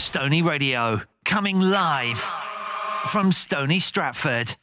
Stony Radio, coming live from Stony Stratford.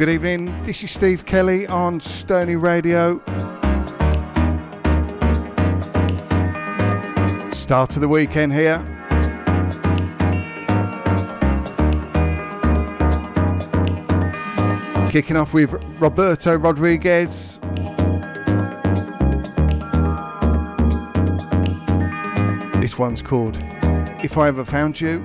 Good evening. This is Steve Kelly on Stony Radio. Start of the weekend here. Kicking off with Roberto Rodriguez. This one's called If I Ever Found You.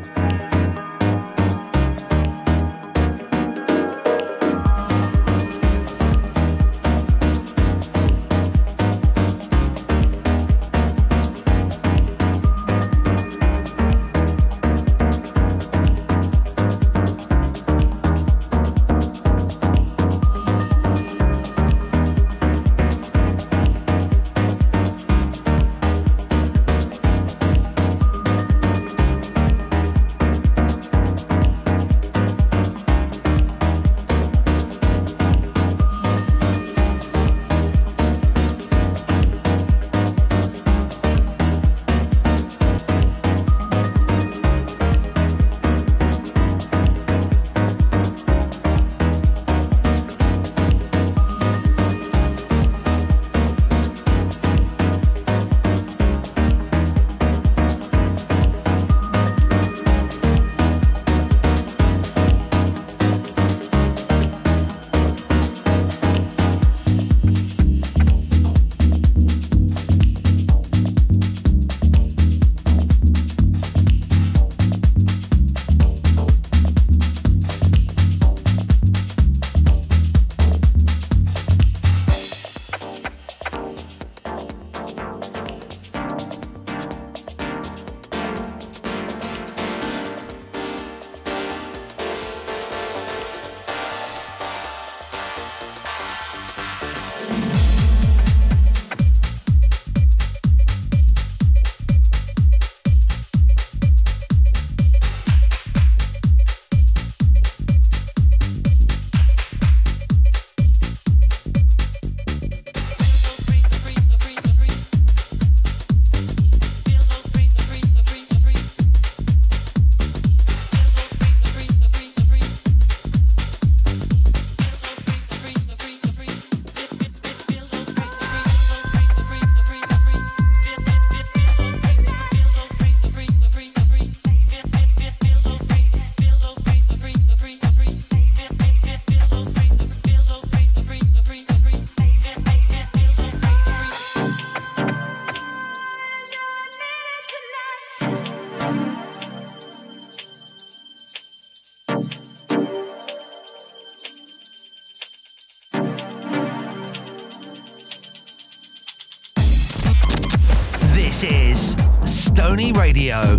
Radio.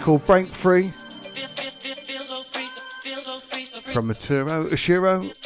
Called Break Free from Maturo Ushiro.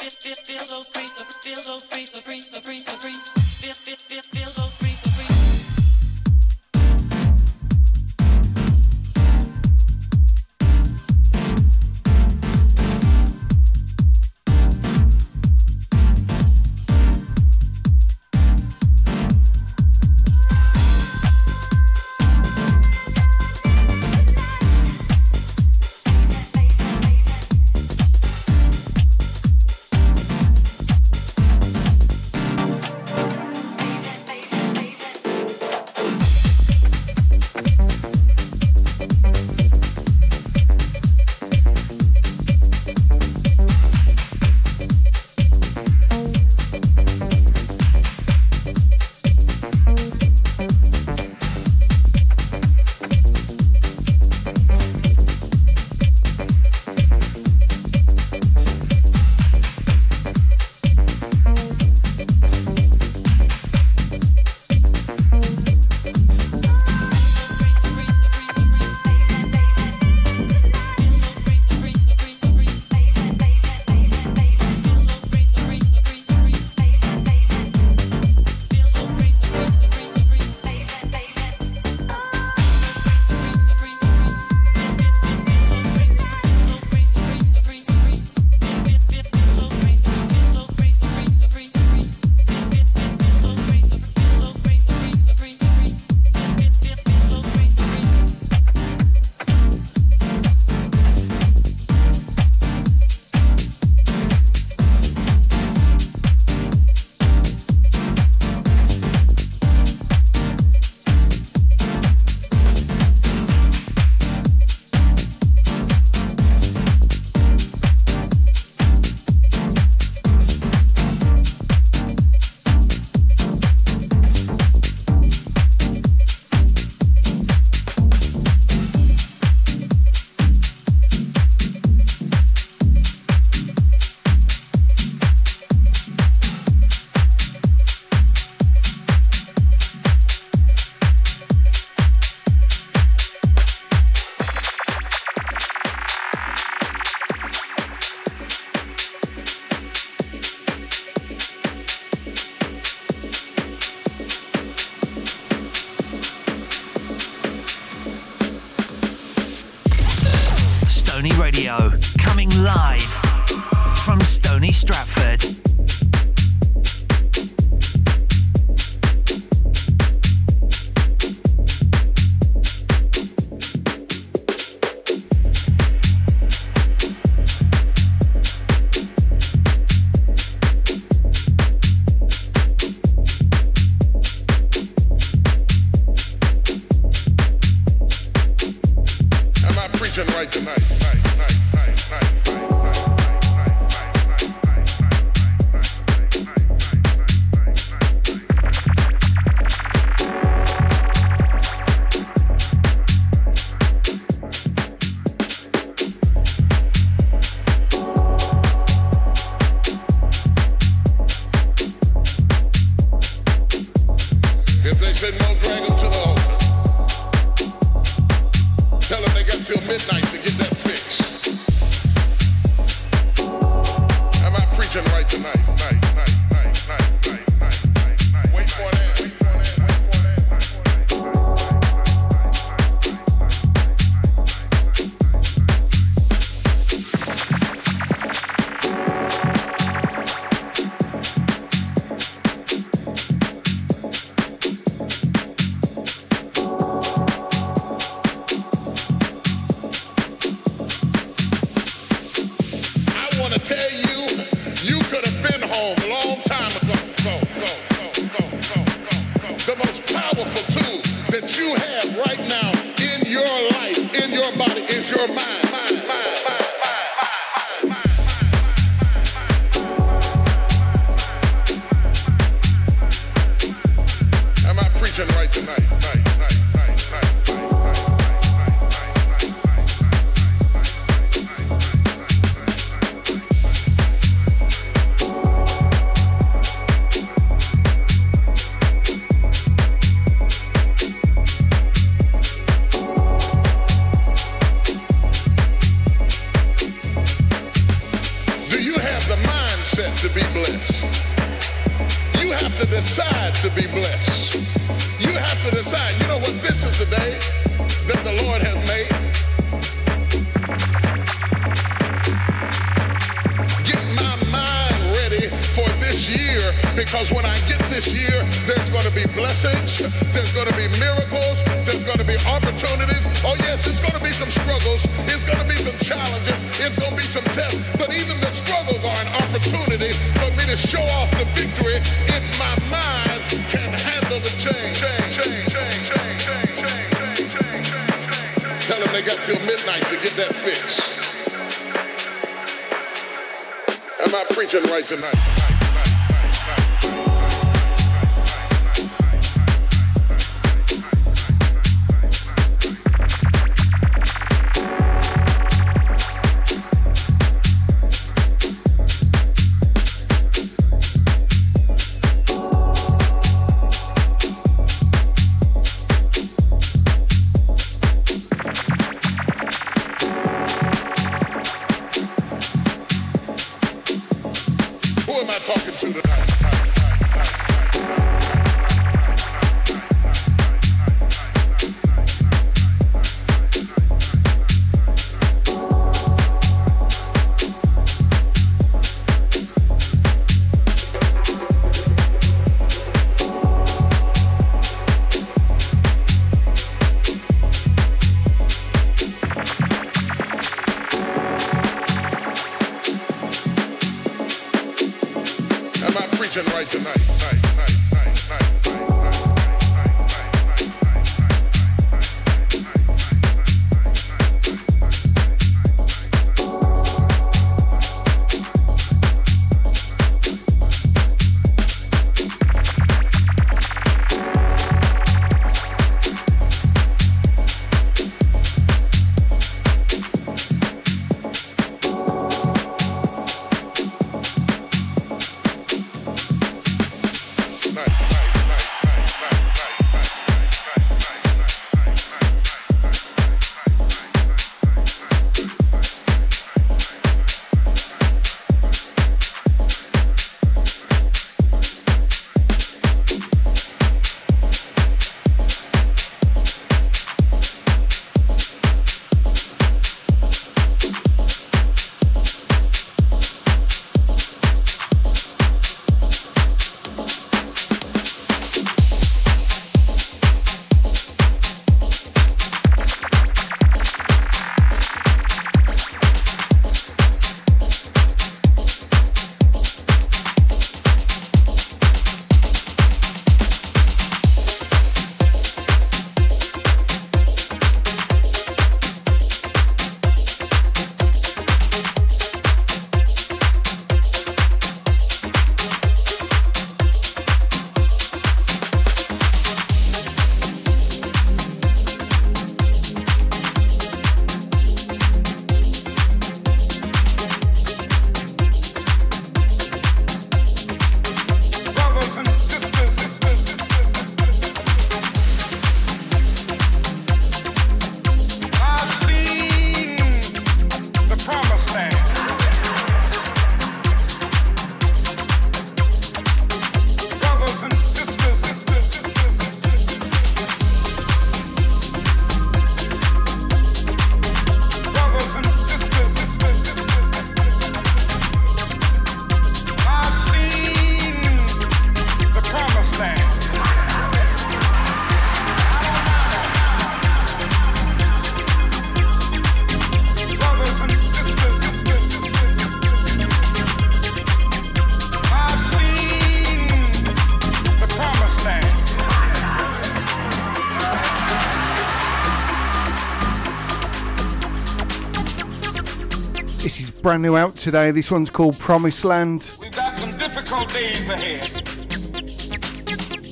Brand new out today. This one's called Promised Land. We've got some difficult days ahead.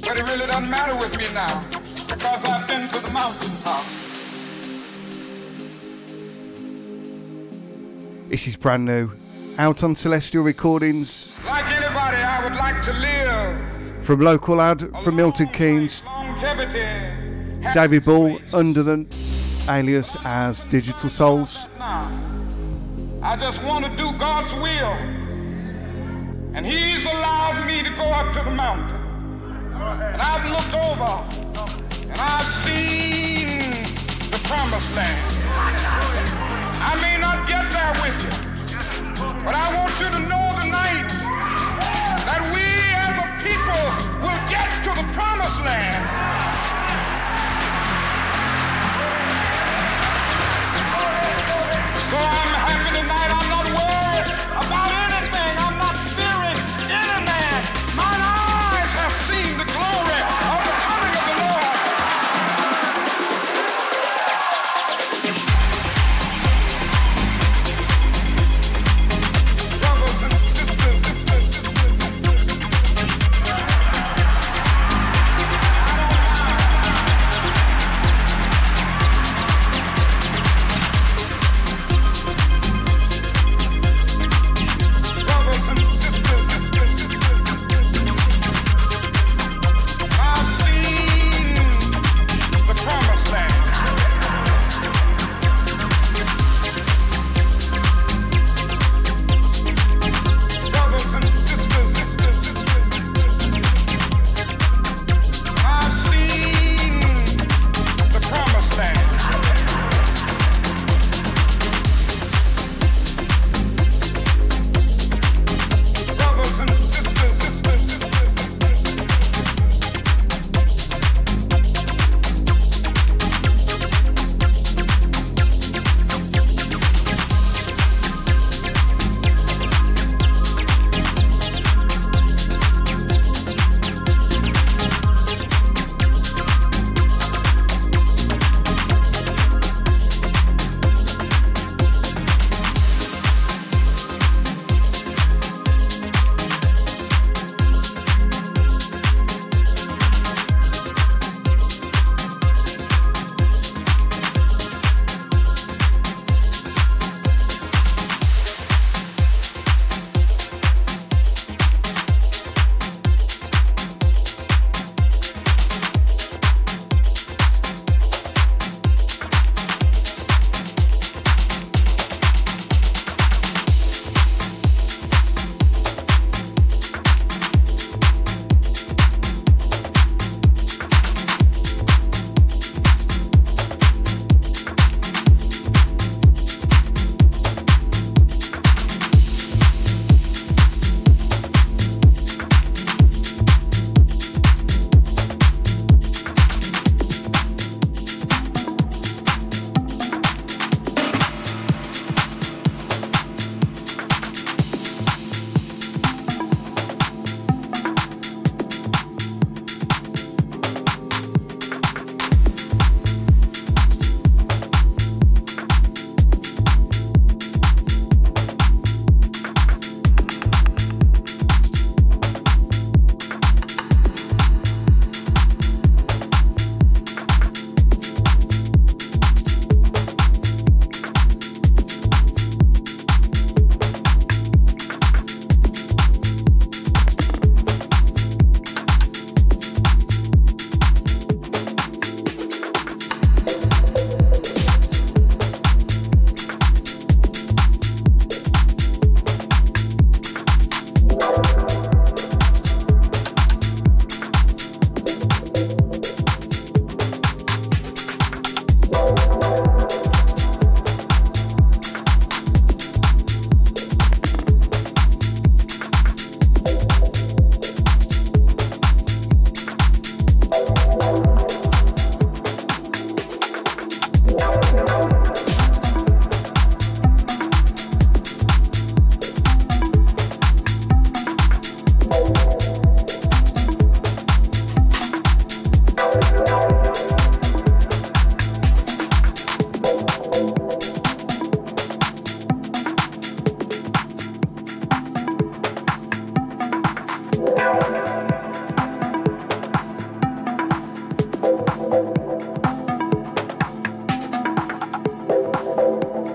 But it really doesn't matter with me now because I've been to the mountaintop. This is brand new. Out on Celestial Recordings. Like anybody, I would like to live. From local ad from Milton Keynes. David Ball under the alias as Digital Souls. Just want to do God's will. And He's allowed me to go up to the mountain. And I've looked over and I've seen the promised land.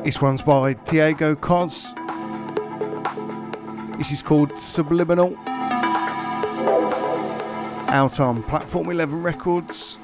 This one's by Diego Cos. This is called Subliminal. Out on Platform 11 Records.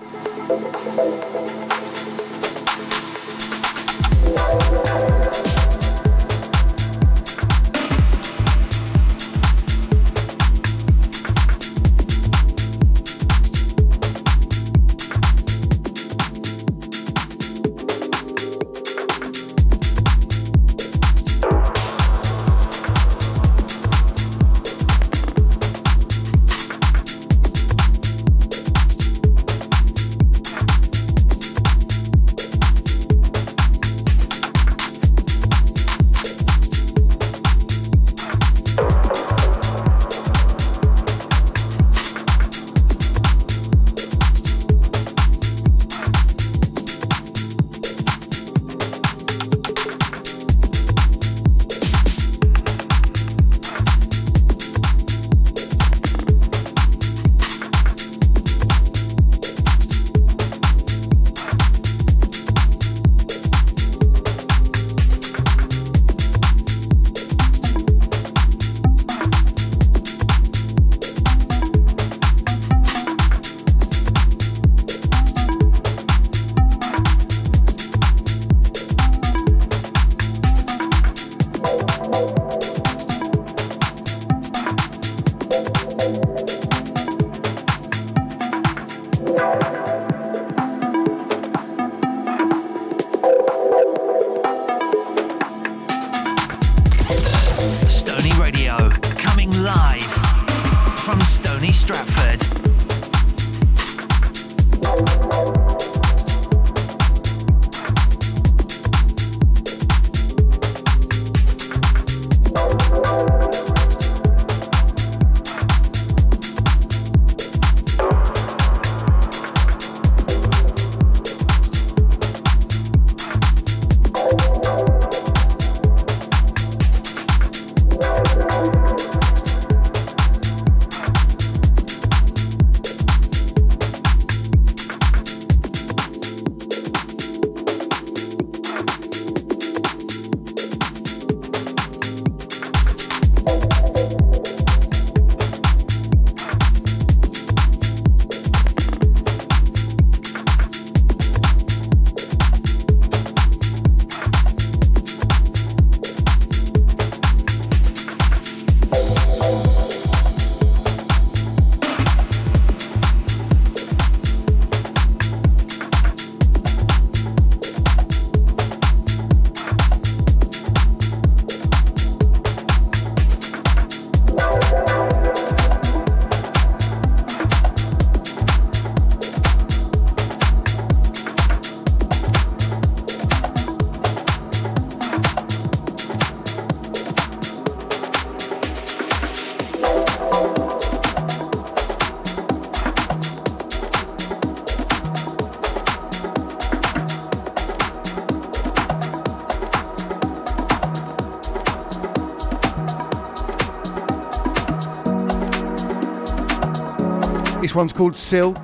One's called Silk.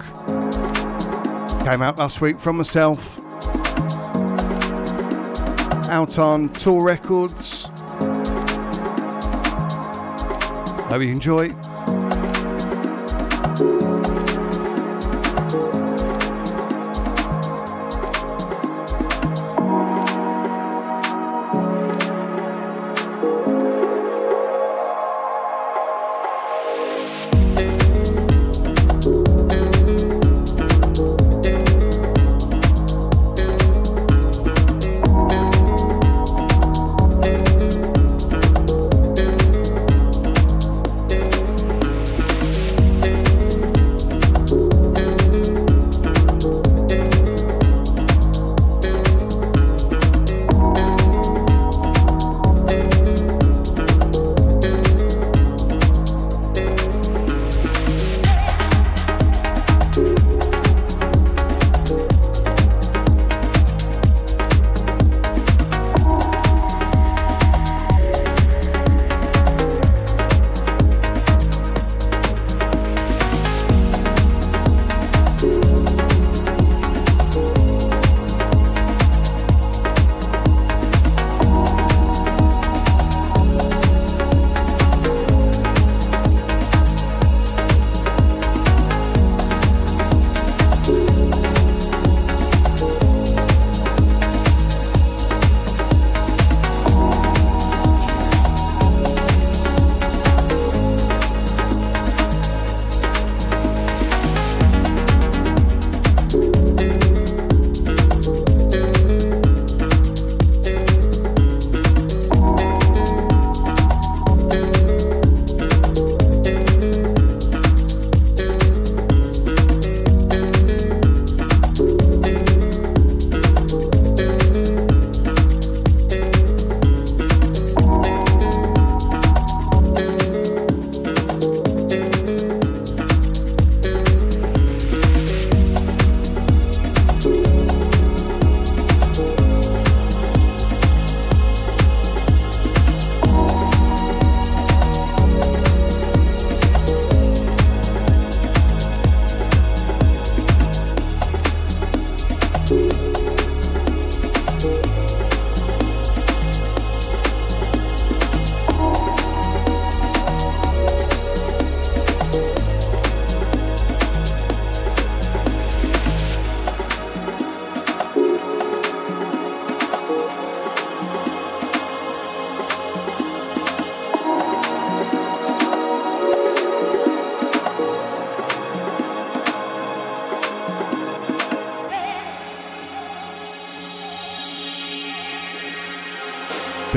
Came out last week from myself. Out on Tour Records. Hope you enjoy.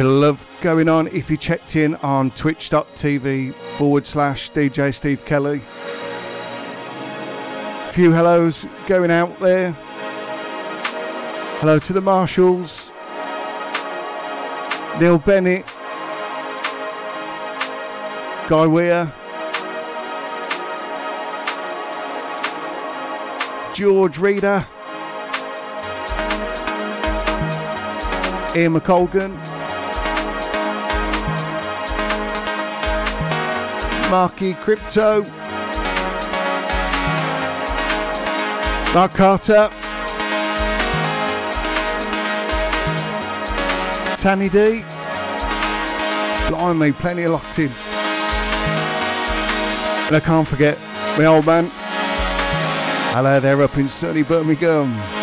Bit of love going on if you checked in on twitch.tv forward slash DJ Steve Kelly. A few hellos going out there. Hello to the Marshalls, Neil Bennett, Guy Weir, George Reader, Ian McColgan, Marky Crypto, Mark Carter, Tanny D, blimey, plenty of locked in. And I can't forget my old man. Hello there up in sunny Birmingham.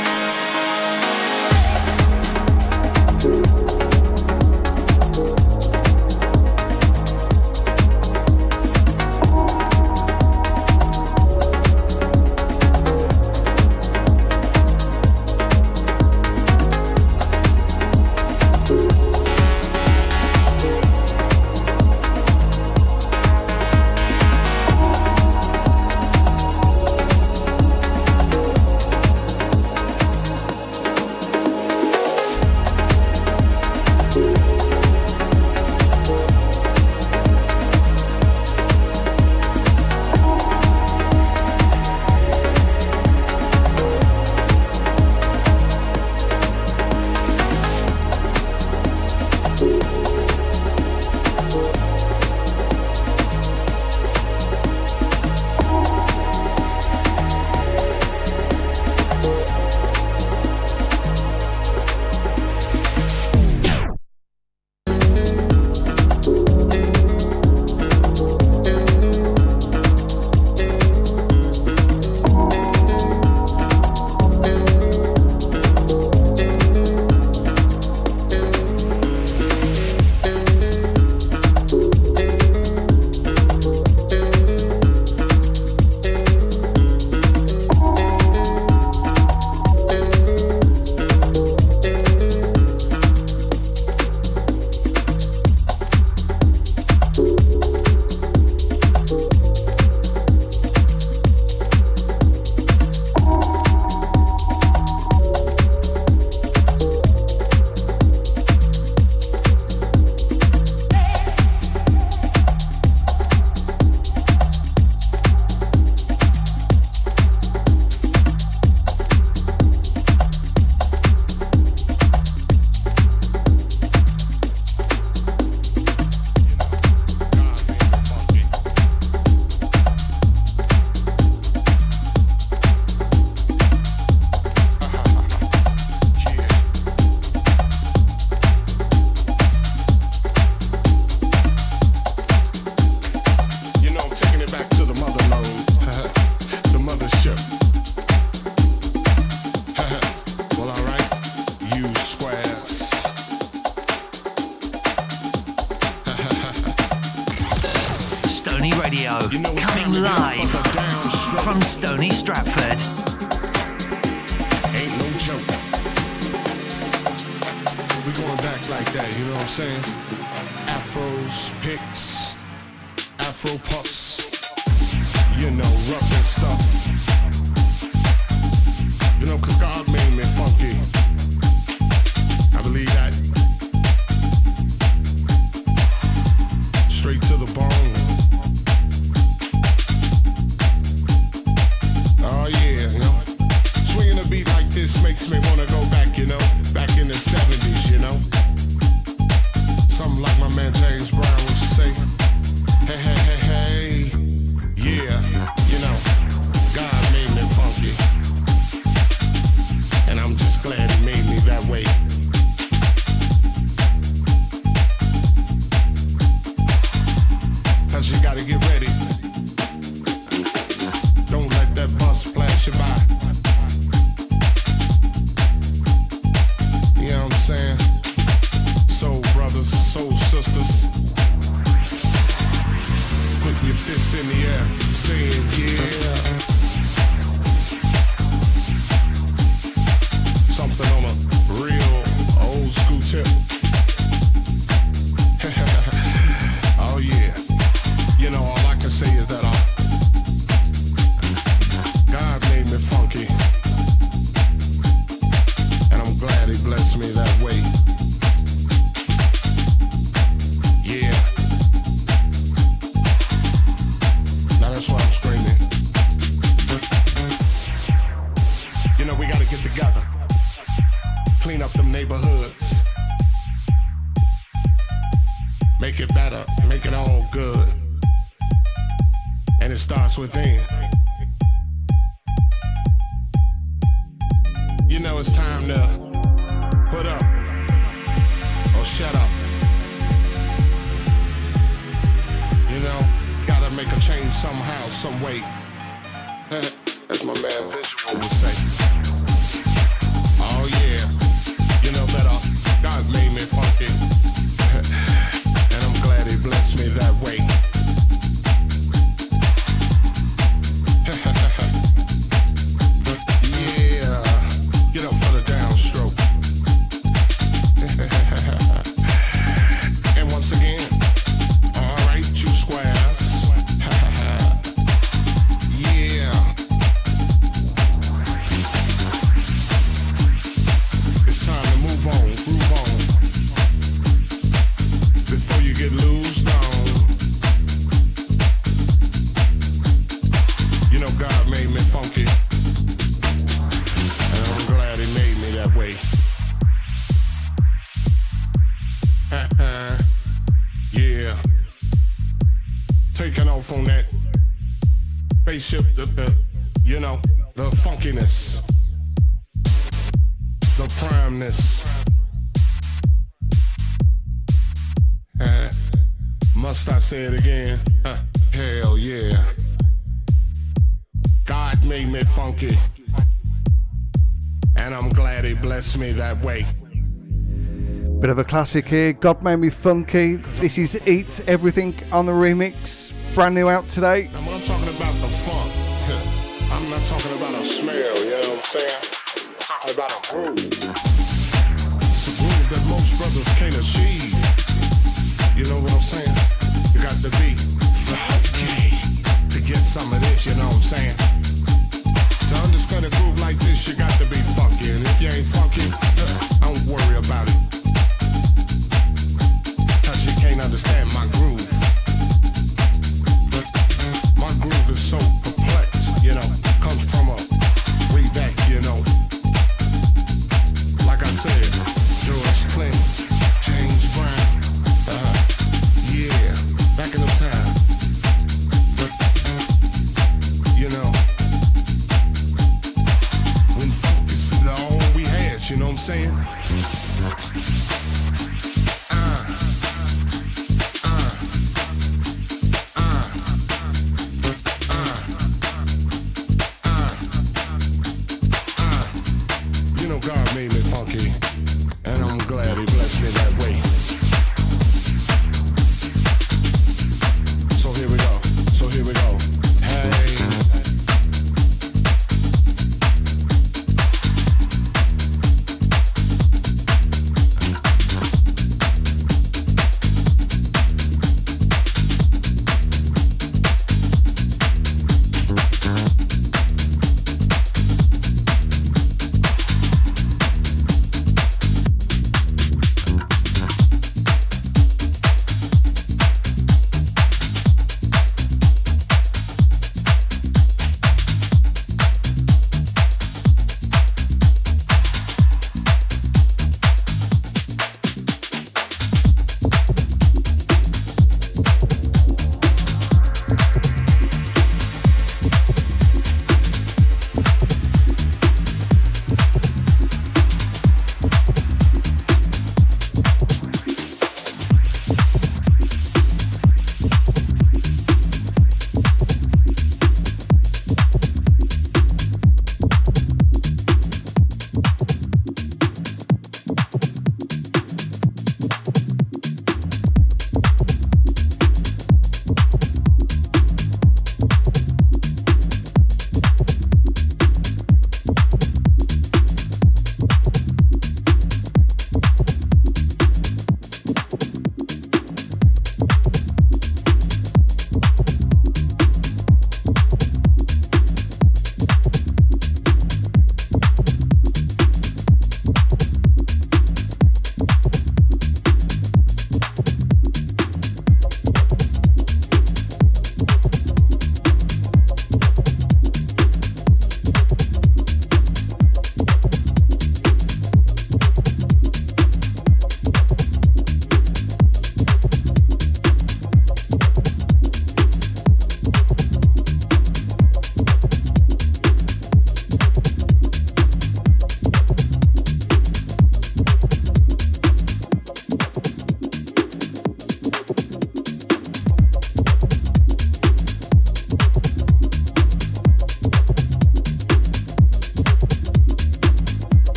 classic here. God Made Me Funky. This is Eats Everything on the remix. Brand new out today. And when I'm talking about the funk, I'm not talking about a smell, you know what I'm saying? I'm talking about a groove. It's a groove that most brothers can't achieve.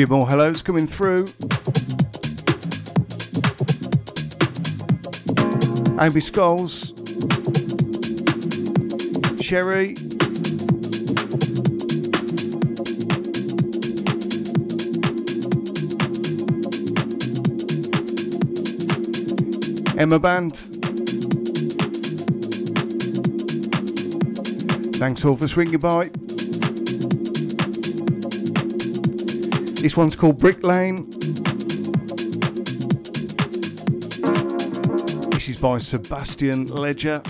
Few more hellos coming through. Amy Skulls, Sherry, Emma Band. Thanks all for swinging by. This one's called Brick Lane. This is by Sebastian Ledger.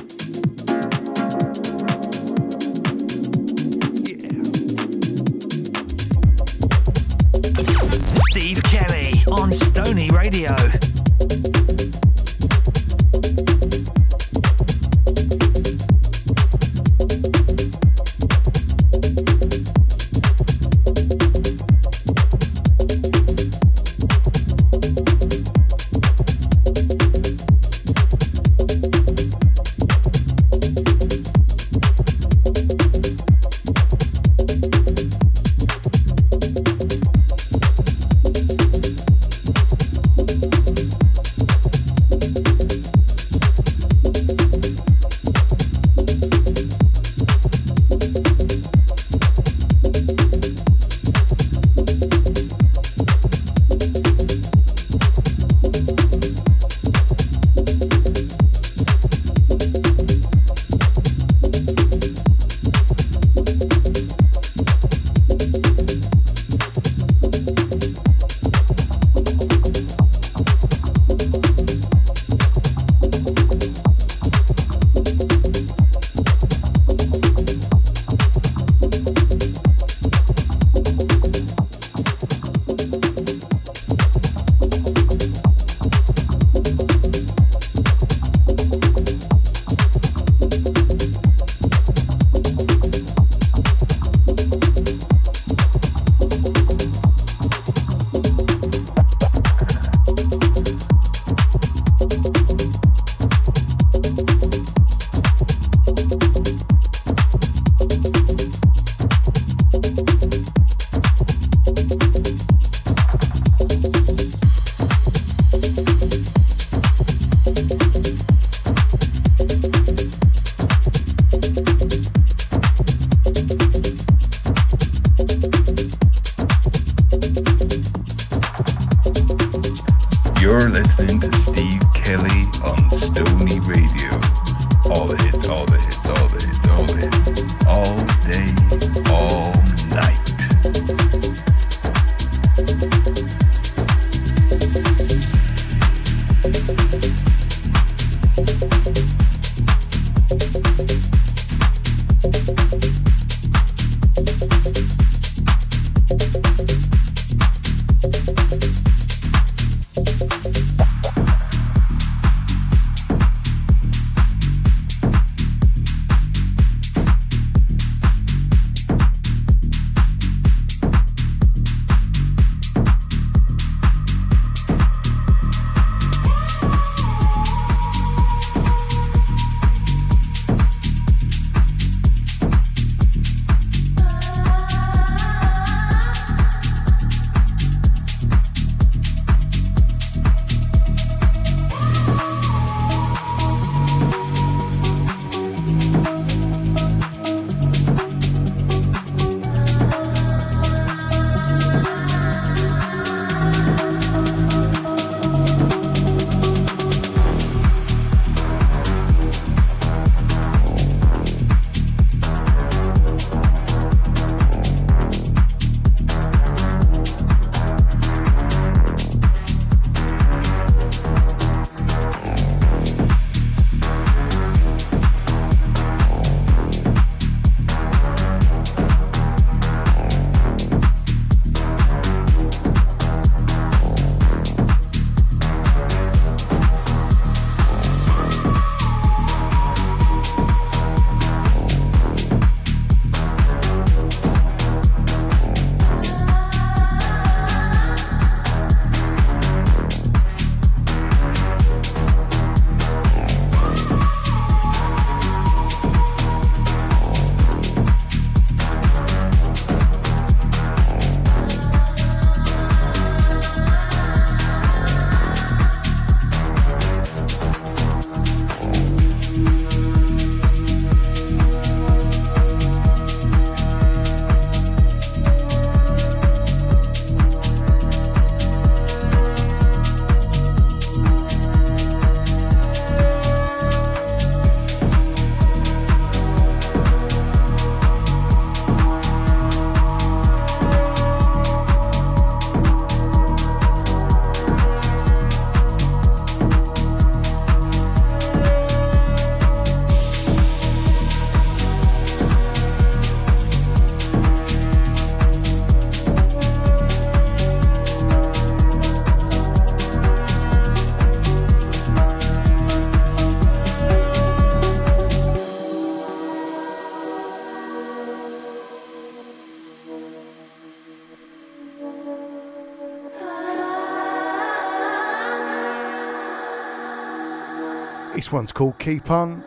This one's called Keep On.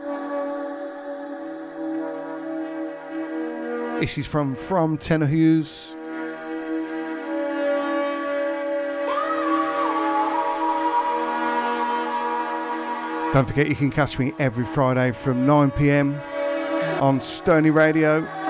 This is from From Tenor Hughes. Don't forget you can catch me every Friday from 9 pm on Stony Radio.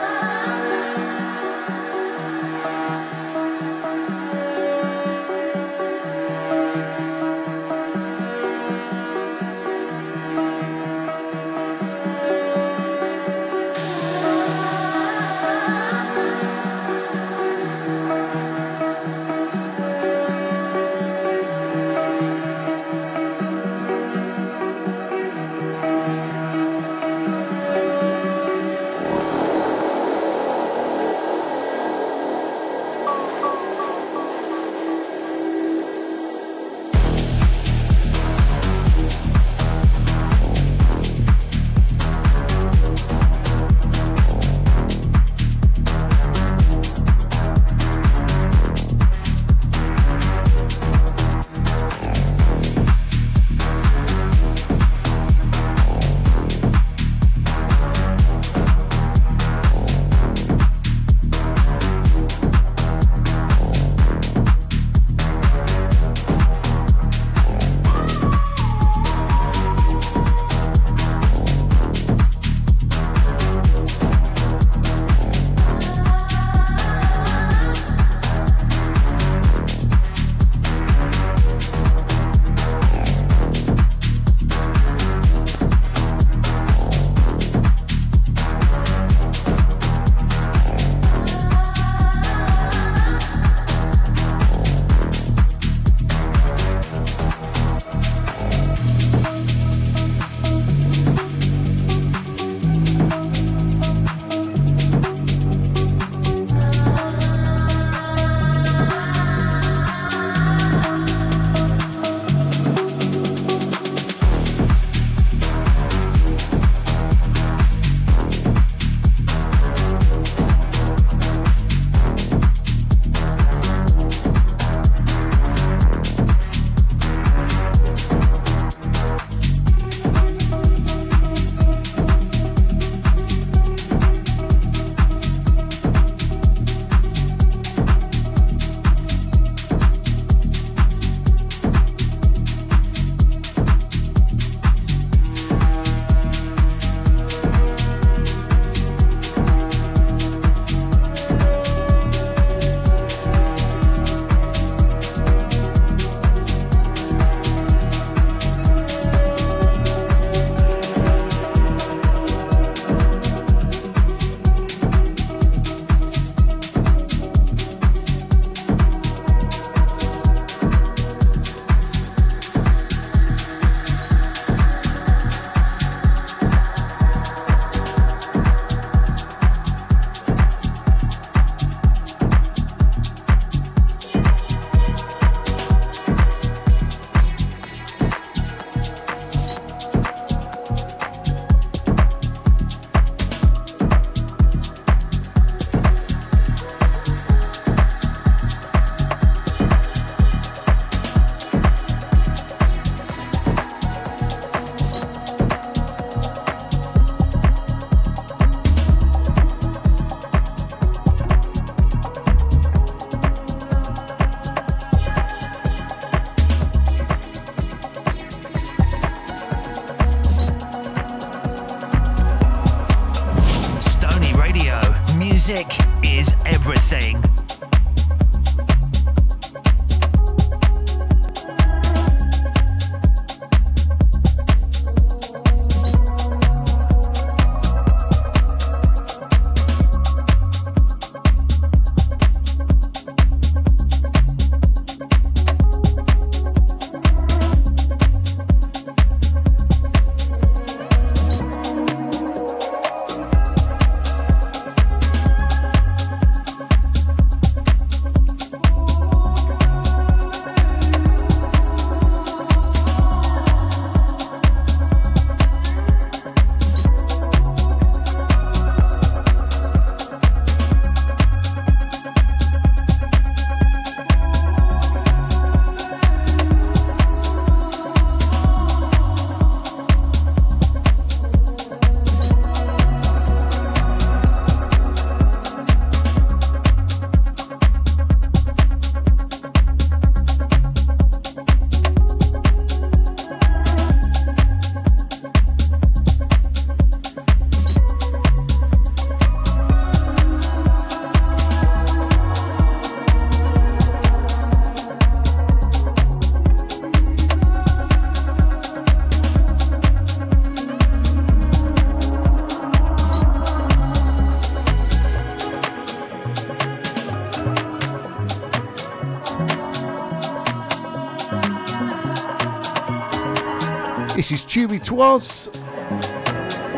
This is Tubby Twas.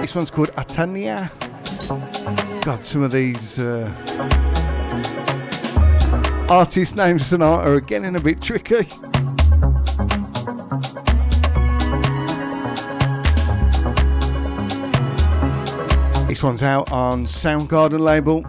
This one's called Atania. God, some of these uh, artist names tonight are getting a bit tricky. This one's out on Soundgarden label.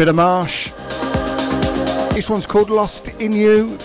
Bit of Marsh. This one's called Lost in You.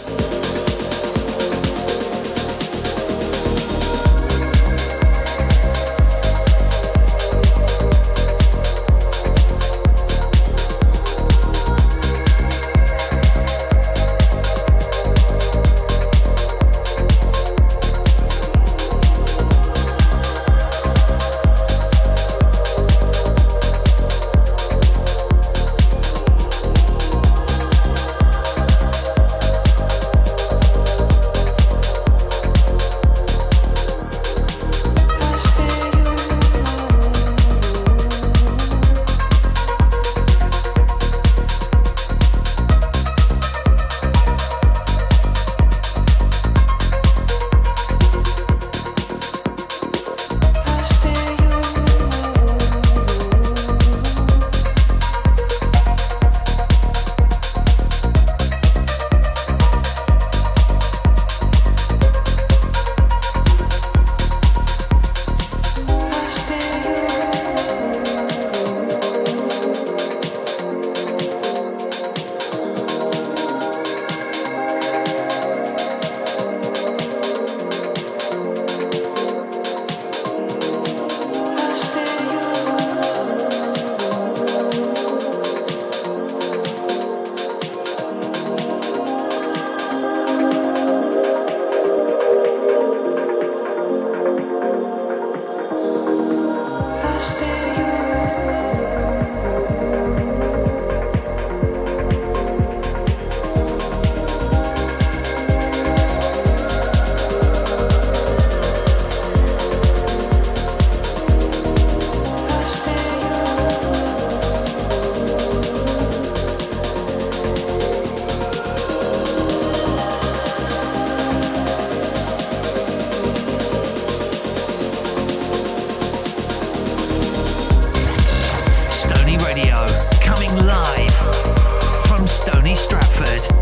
Stratford.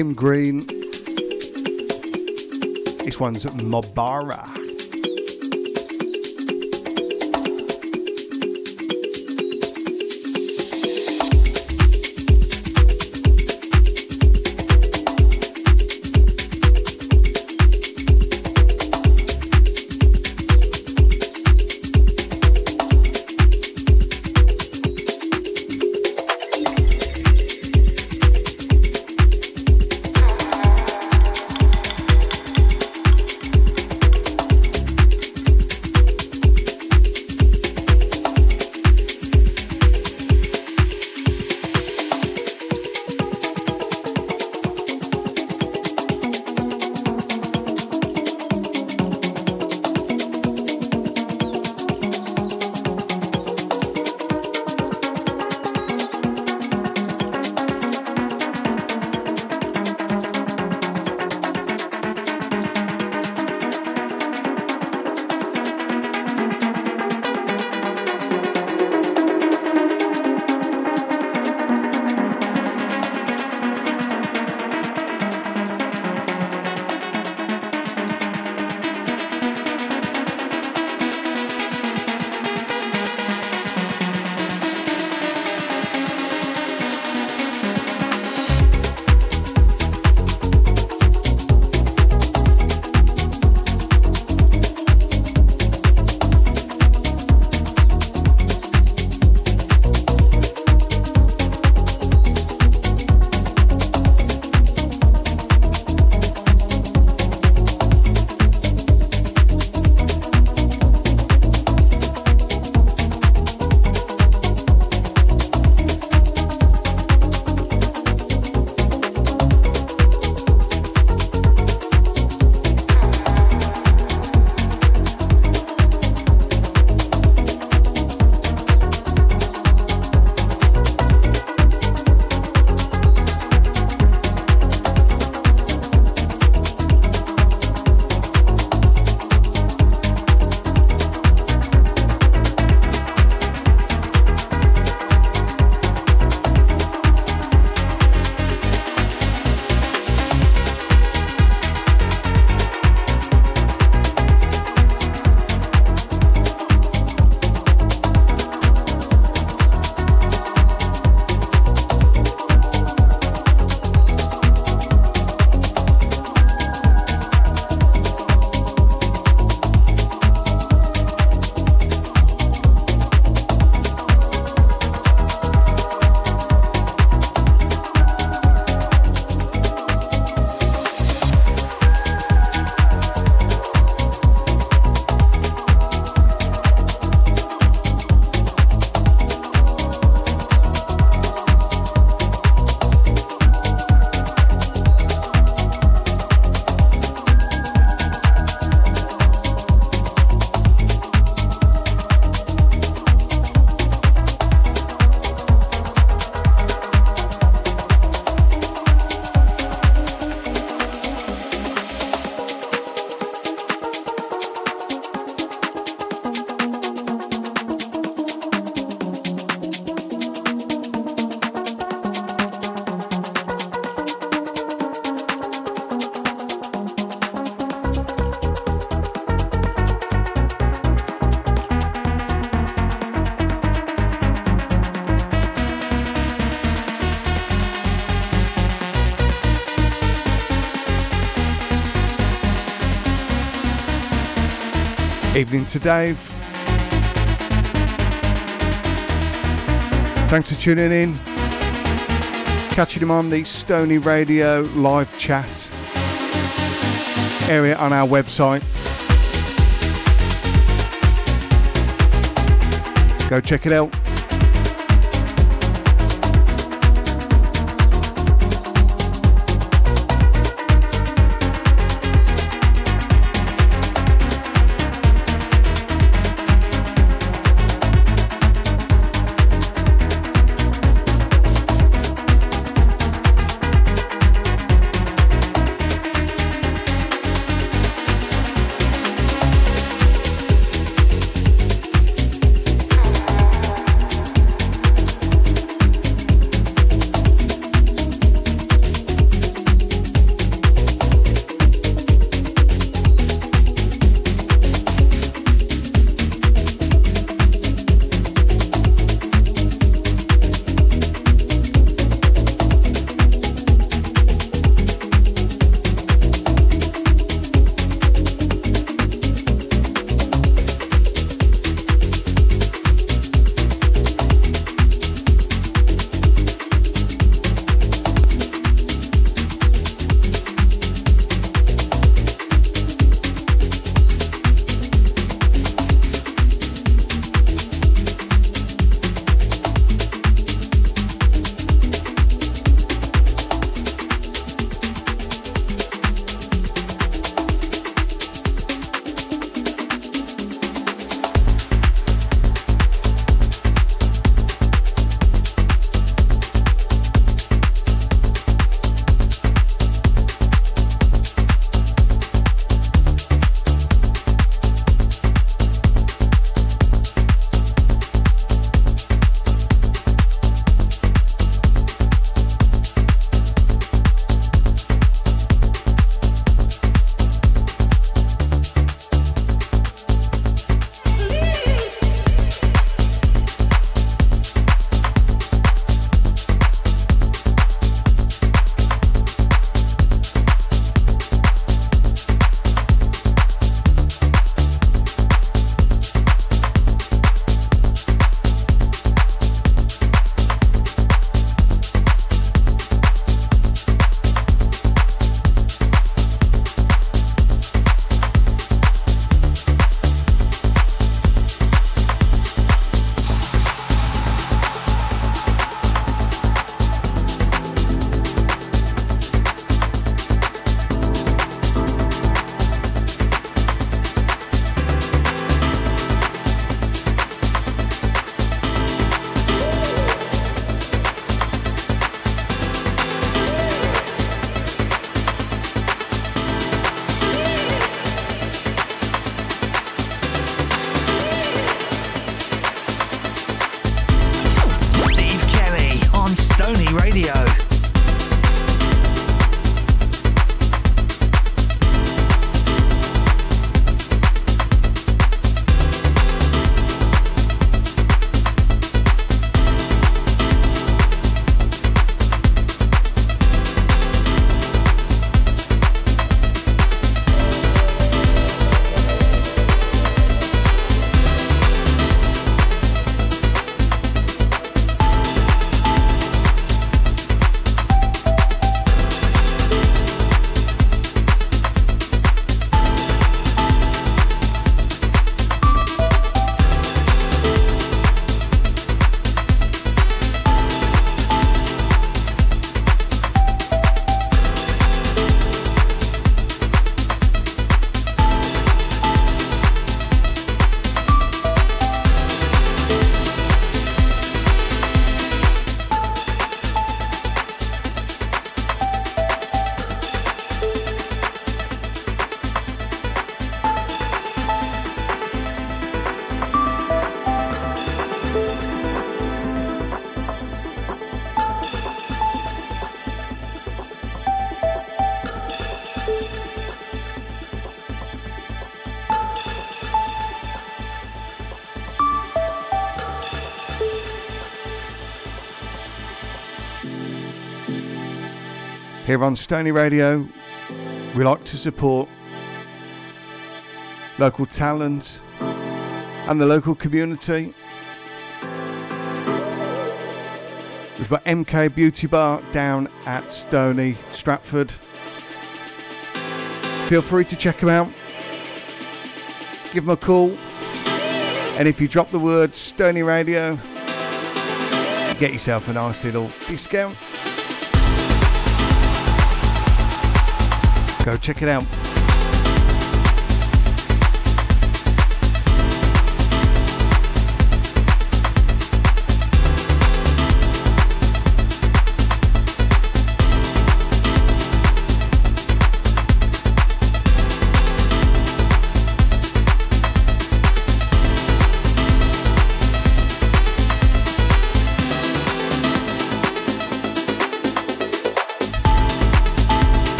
Tim Green. This one's Mobara. Evening to Dave. Thanks for tuning in. Catching him on the Stony Radio live chat area on our website. Go check it out. Here on Stony Radio, we like to support local talent, and the local community. We've got MK Beauty Bar down at Stony Stratford. Feel free to check them out. Give them a call. And if you drop the word Stony Radio, get yourself a nice little discount. Go check it out.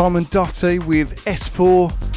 Simon Doty with S4.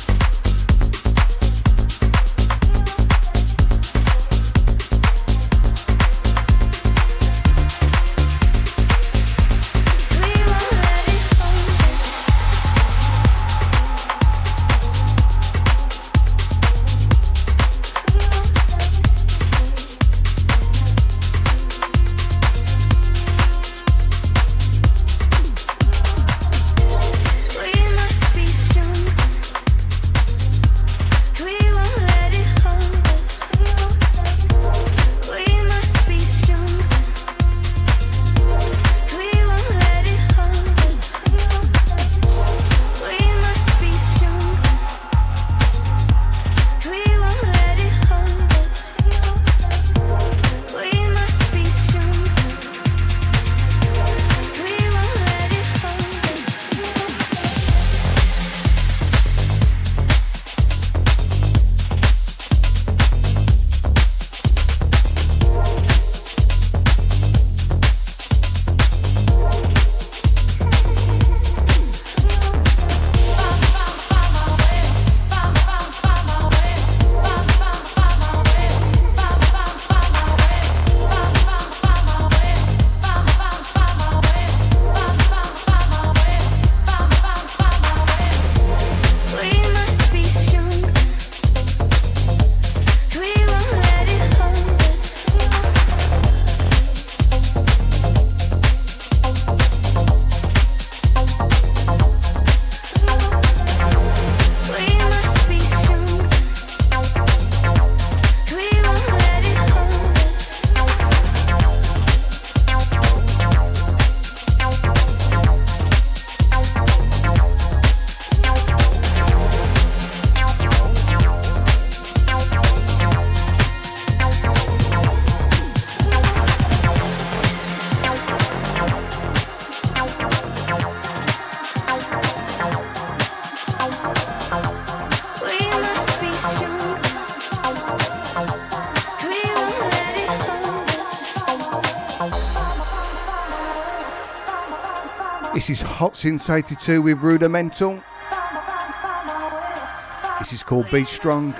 Hot Since 82 with Rudimental. This is called Be Strong.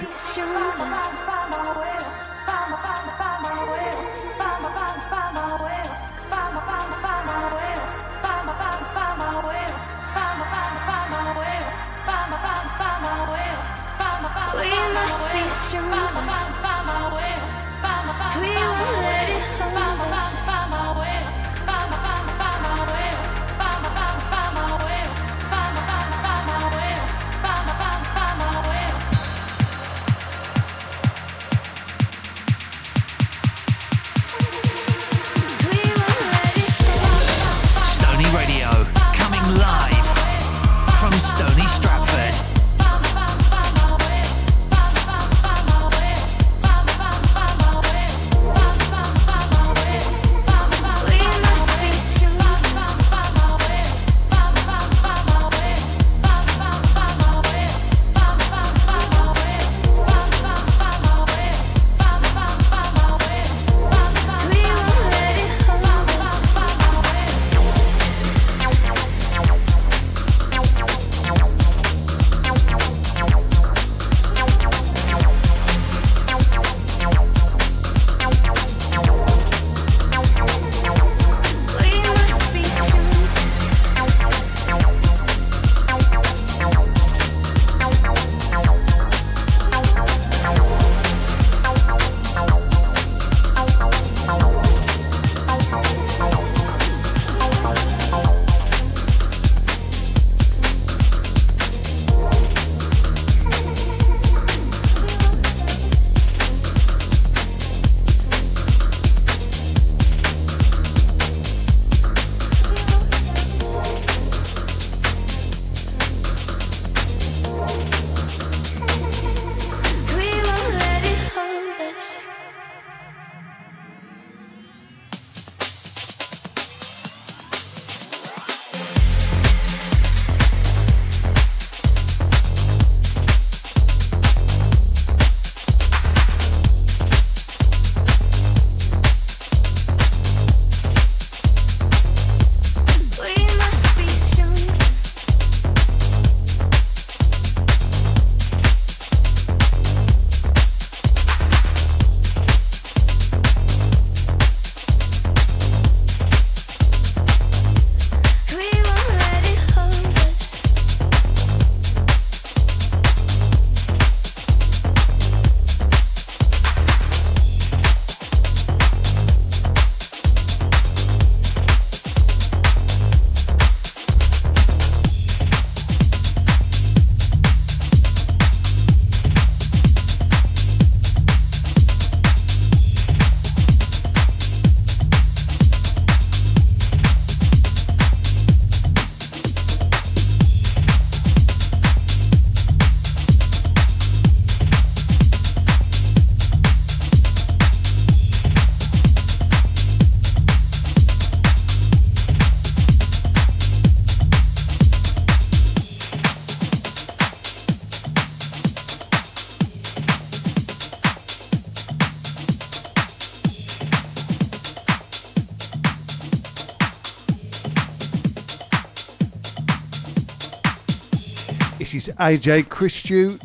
AJ Christou.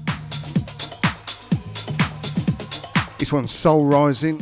This one's Soul Rising.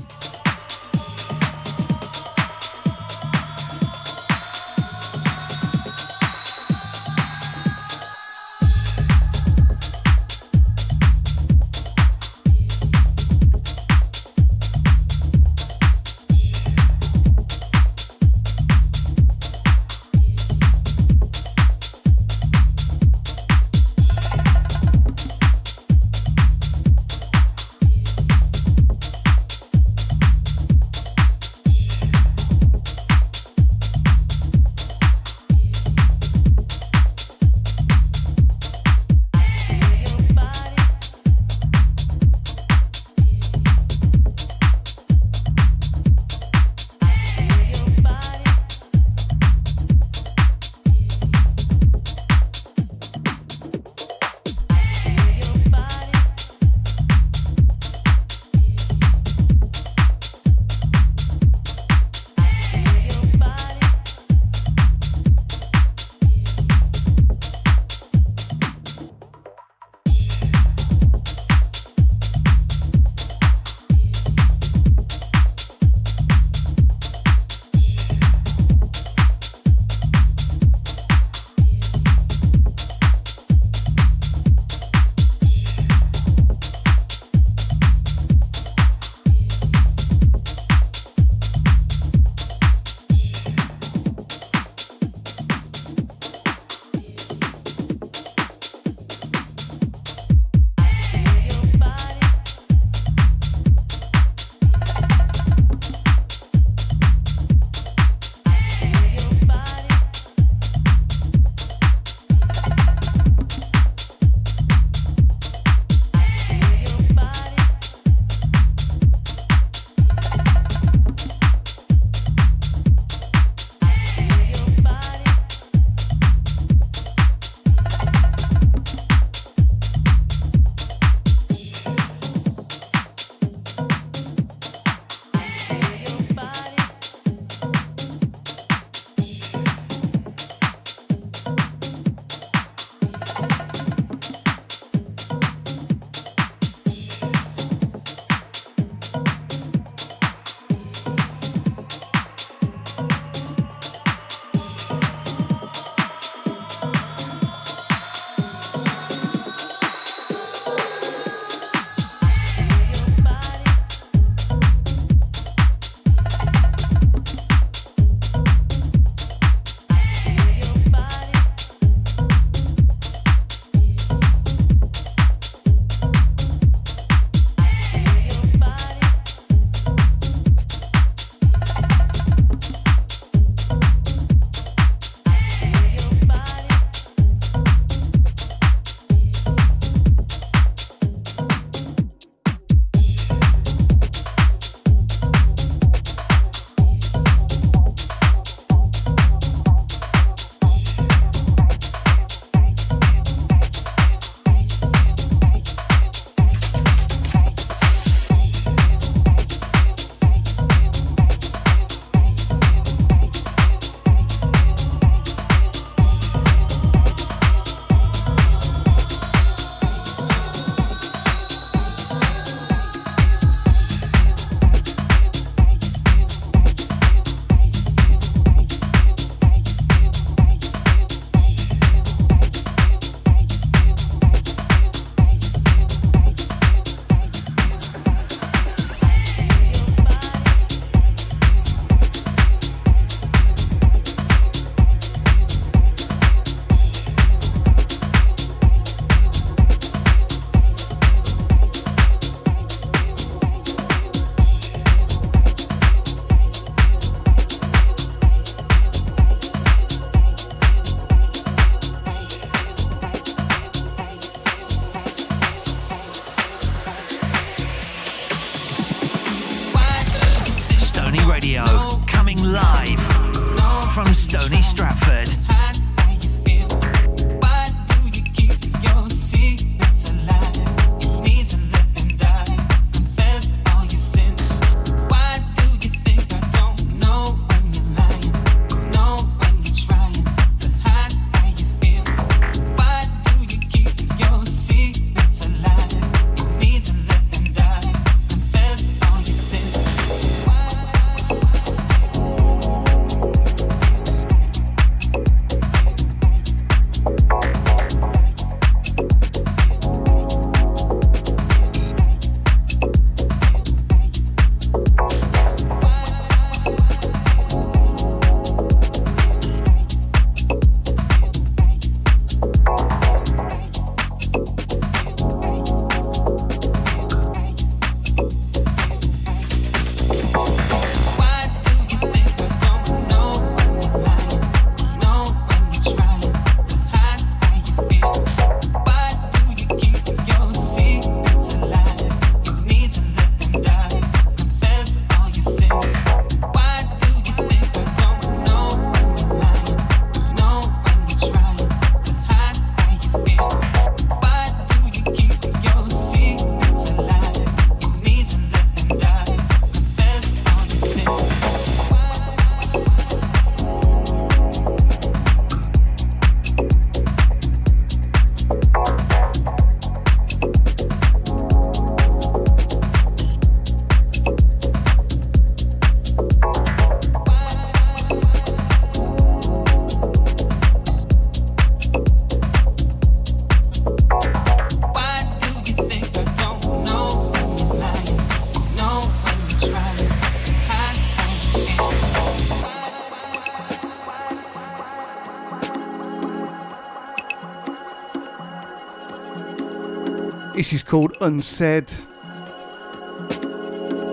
This is called Unsaid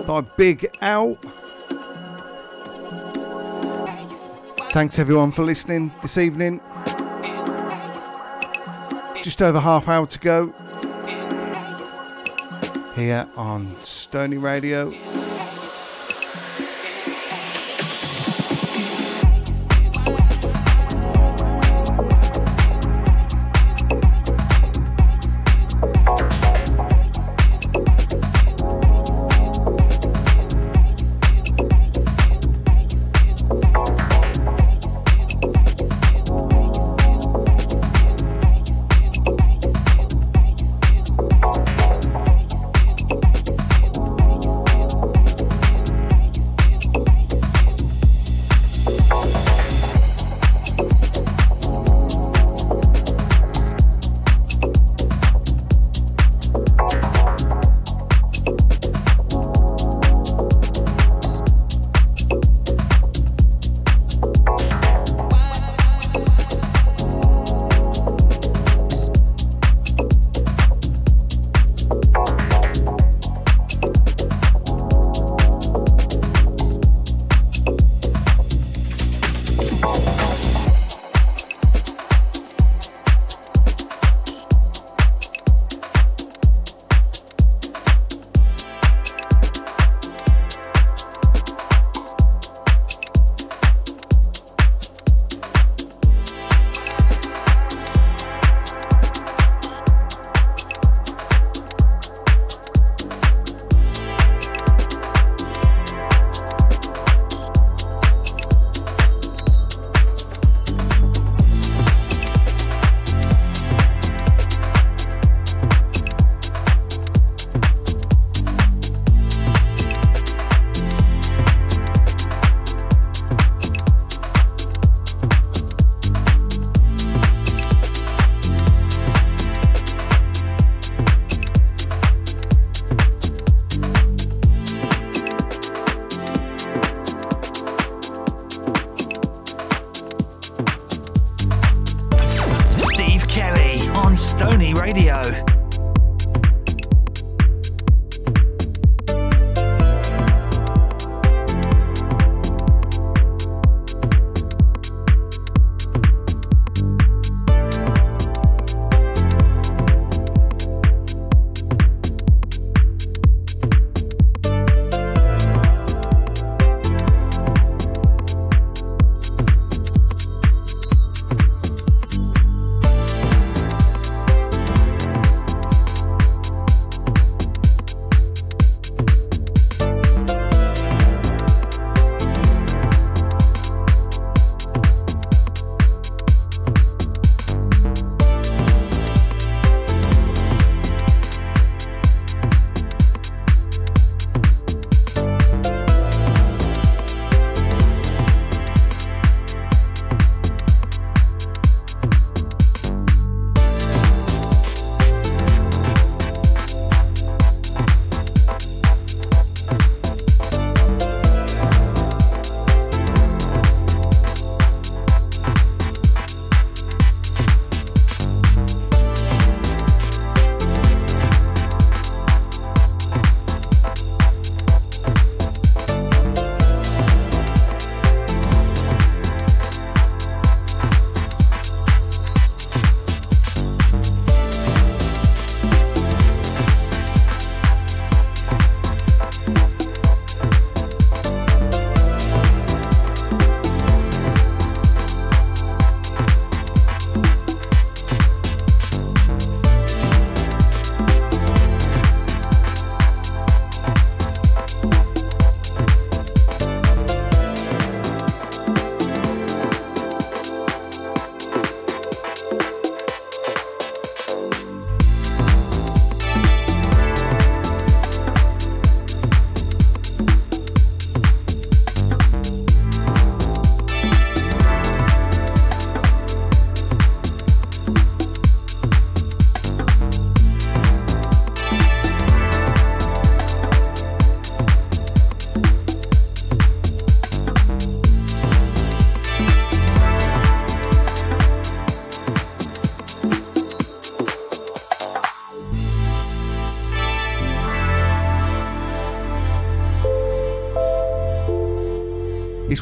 by Big Al. Thanks everyone for listening this evening. Just over half hour to go here on Stony Radio.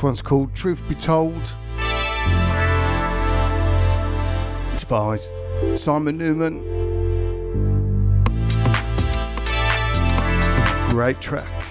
One's called Truth Be Told. It's by Simon Newman. Great track.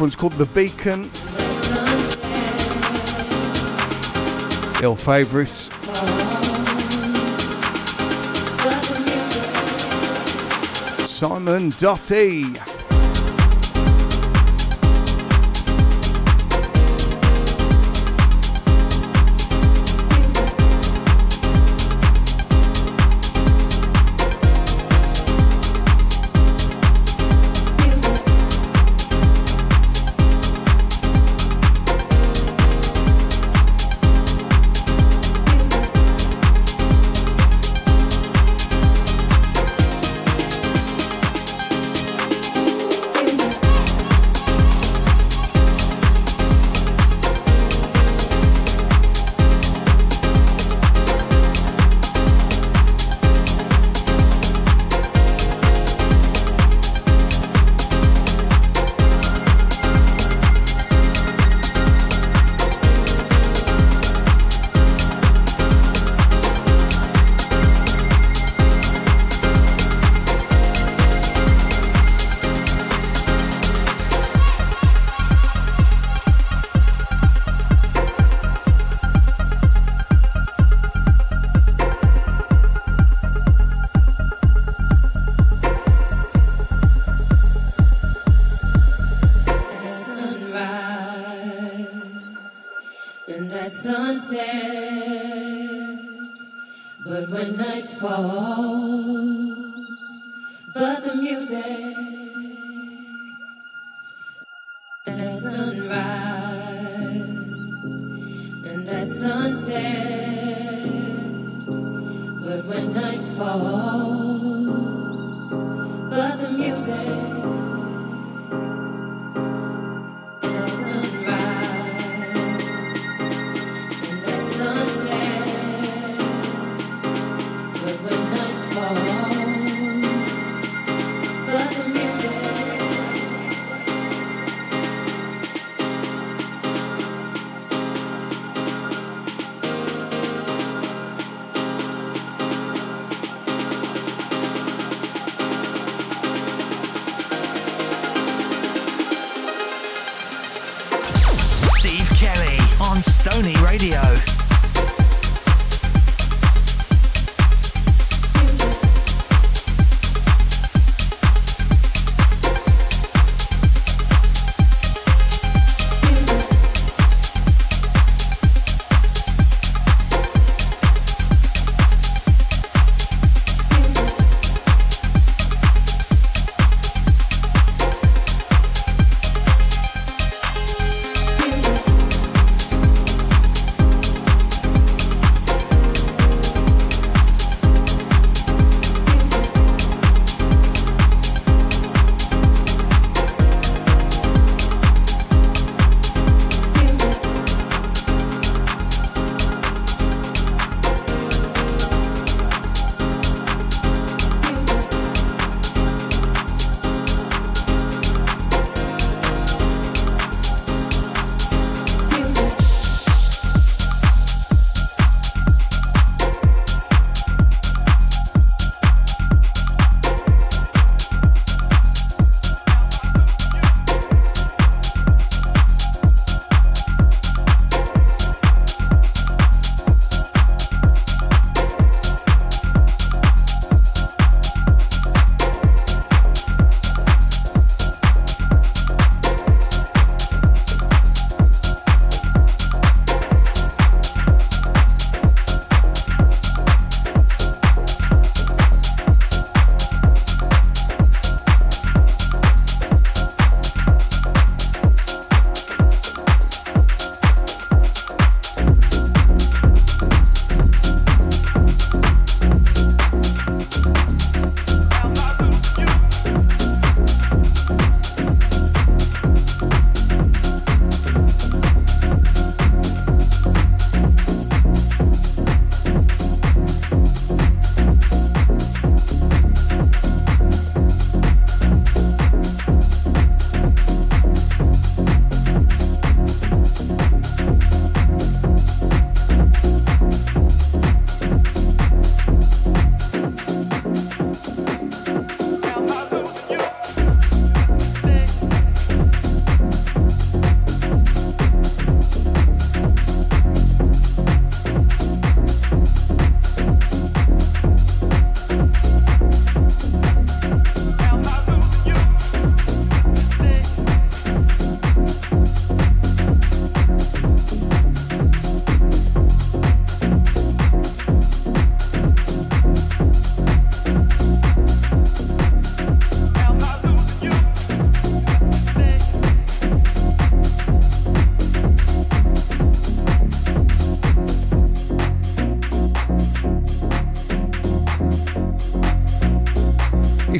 One's called The Beacon. Ill favourites. Simon Doty. sunset. But when night falls, but the music and the sunrise and the sunset. But when night falls, but the music.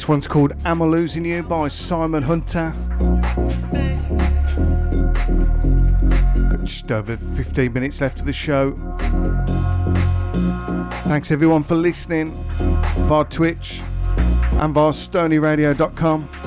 One's called Am I Losing You by Simon Hunter. Got just over 15 minutes left of the show. Thanks everyone for listening via Twitch and via stonyradio.com.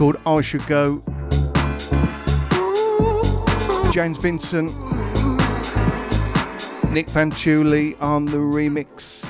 called I Should Go. James Vincent, Nick Fanciulli on the remix.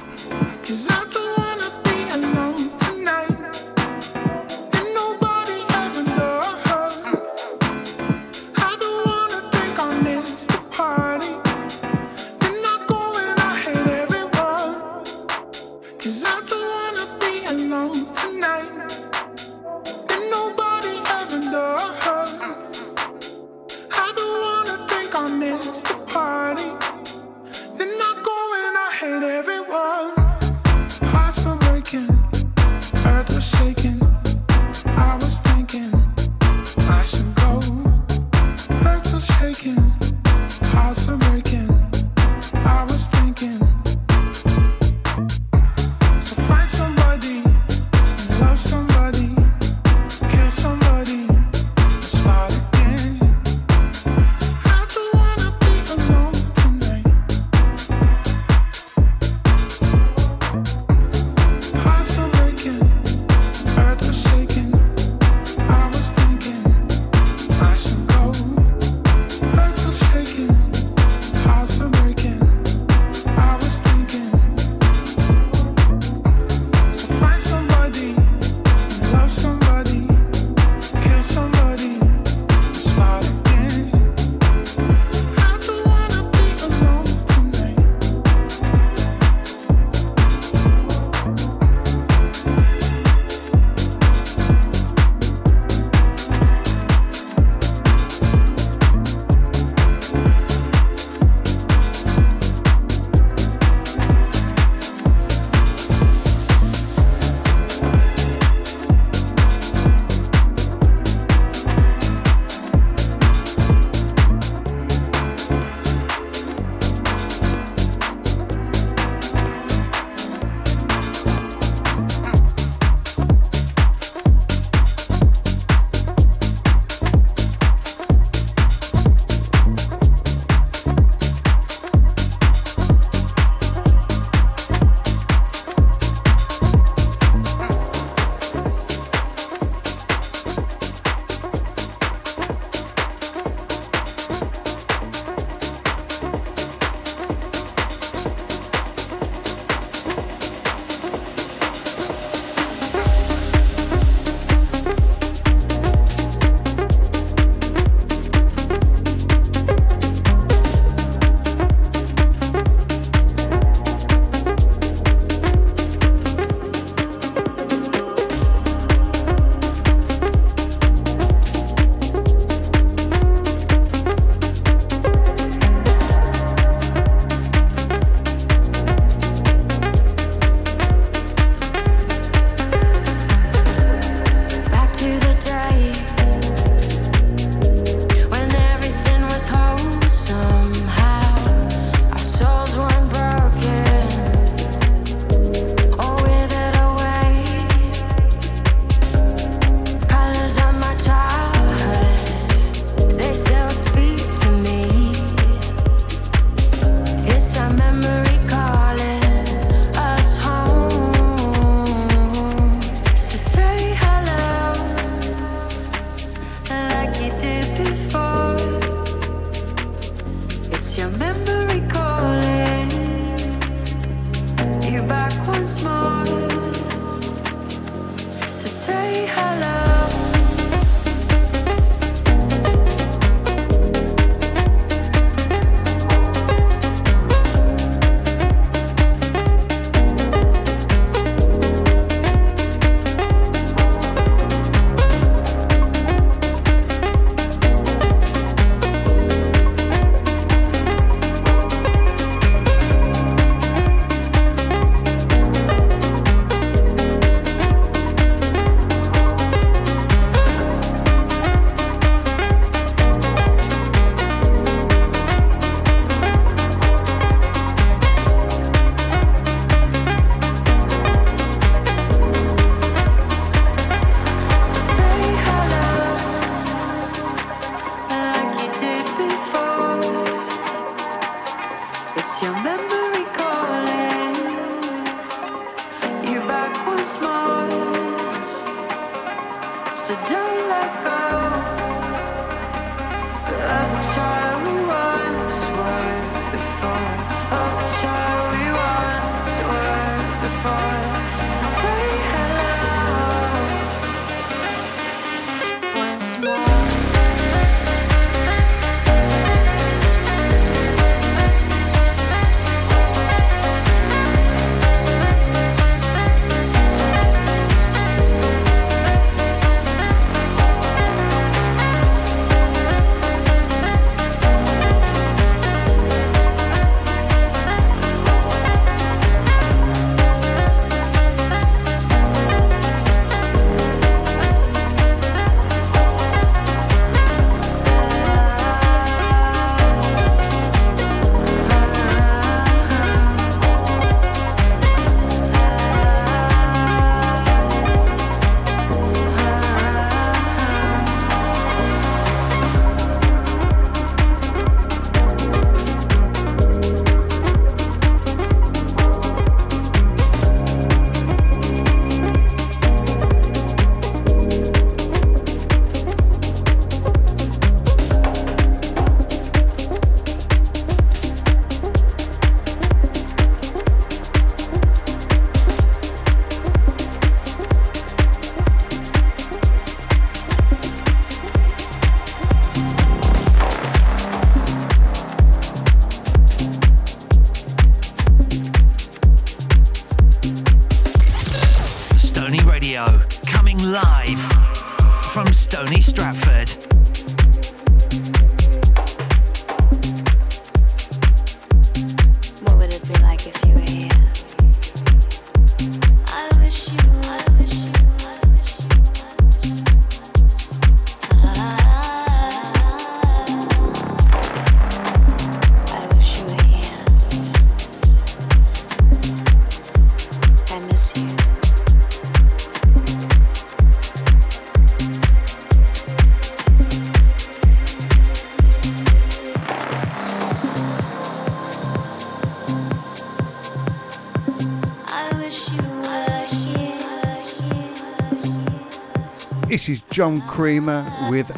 John Creamer with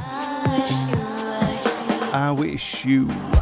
I Wish You. if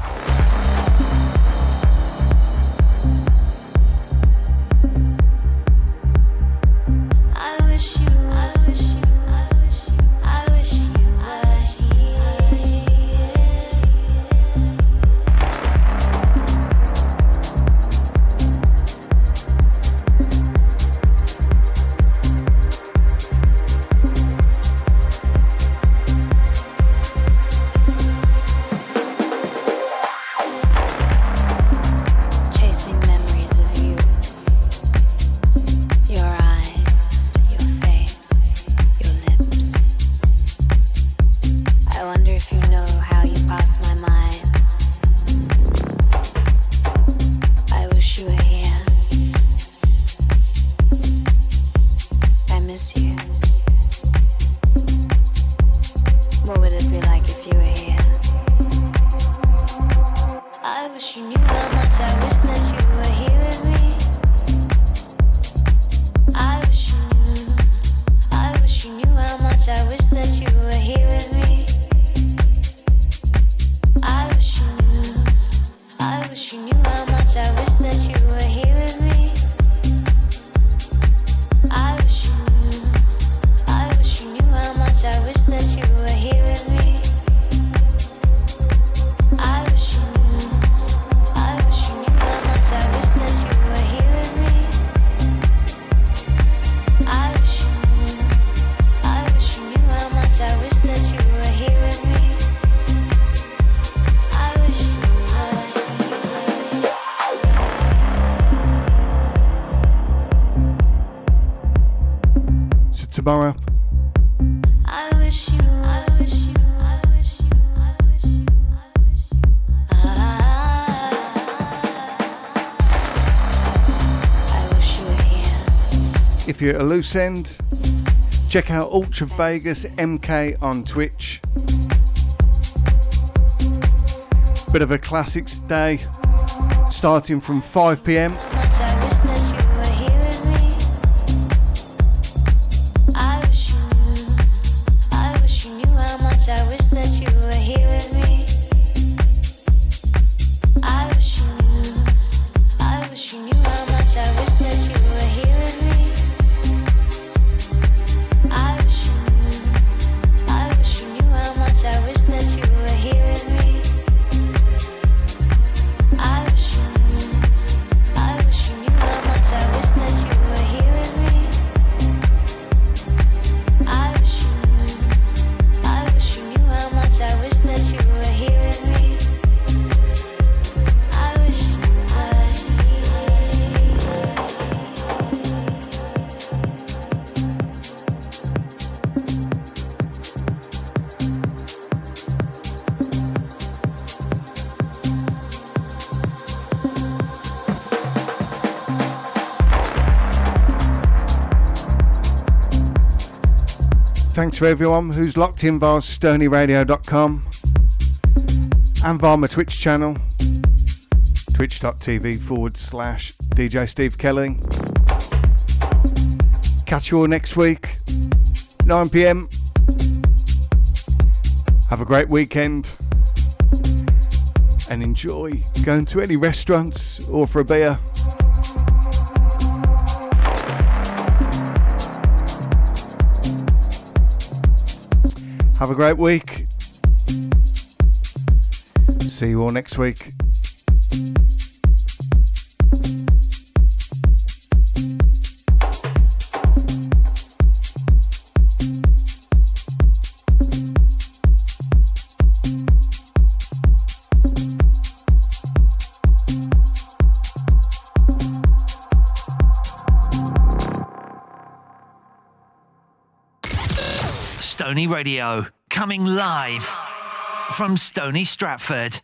at a loose end, check out Ultra Vegas MK on Twitch. Bit of a classics day, starting from 5 pm. For everyone who's locked in via stonyradio.com and via my Twitch channel, twitch.tv forward slash DJ Steve Kelly. Catch you all next week, 9 pm. Have a great weekend and enjoy going to any restaurants or for a beer. Have a great week. See you all next week. Stony Radio, coming live from Stony Stratford.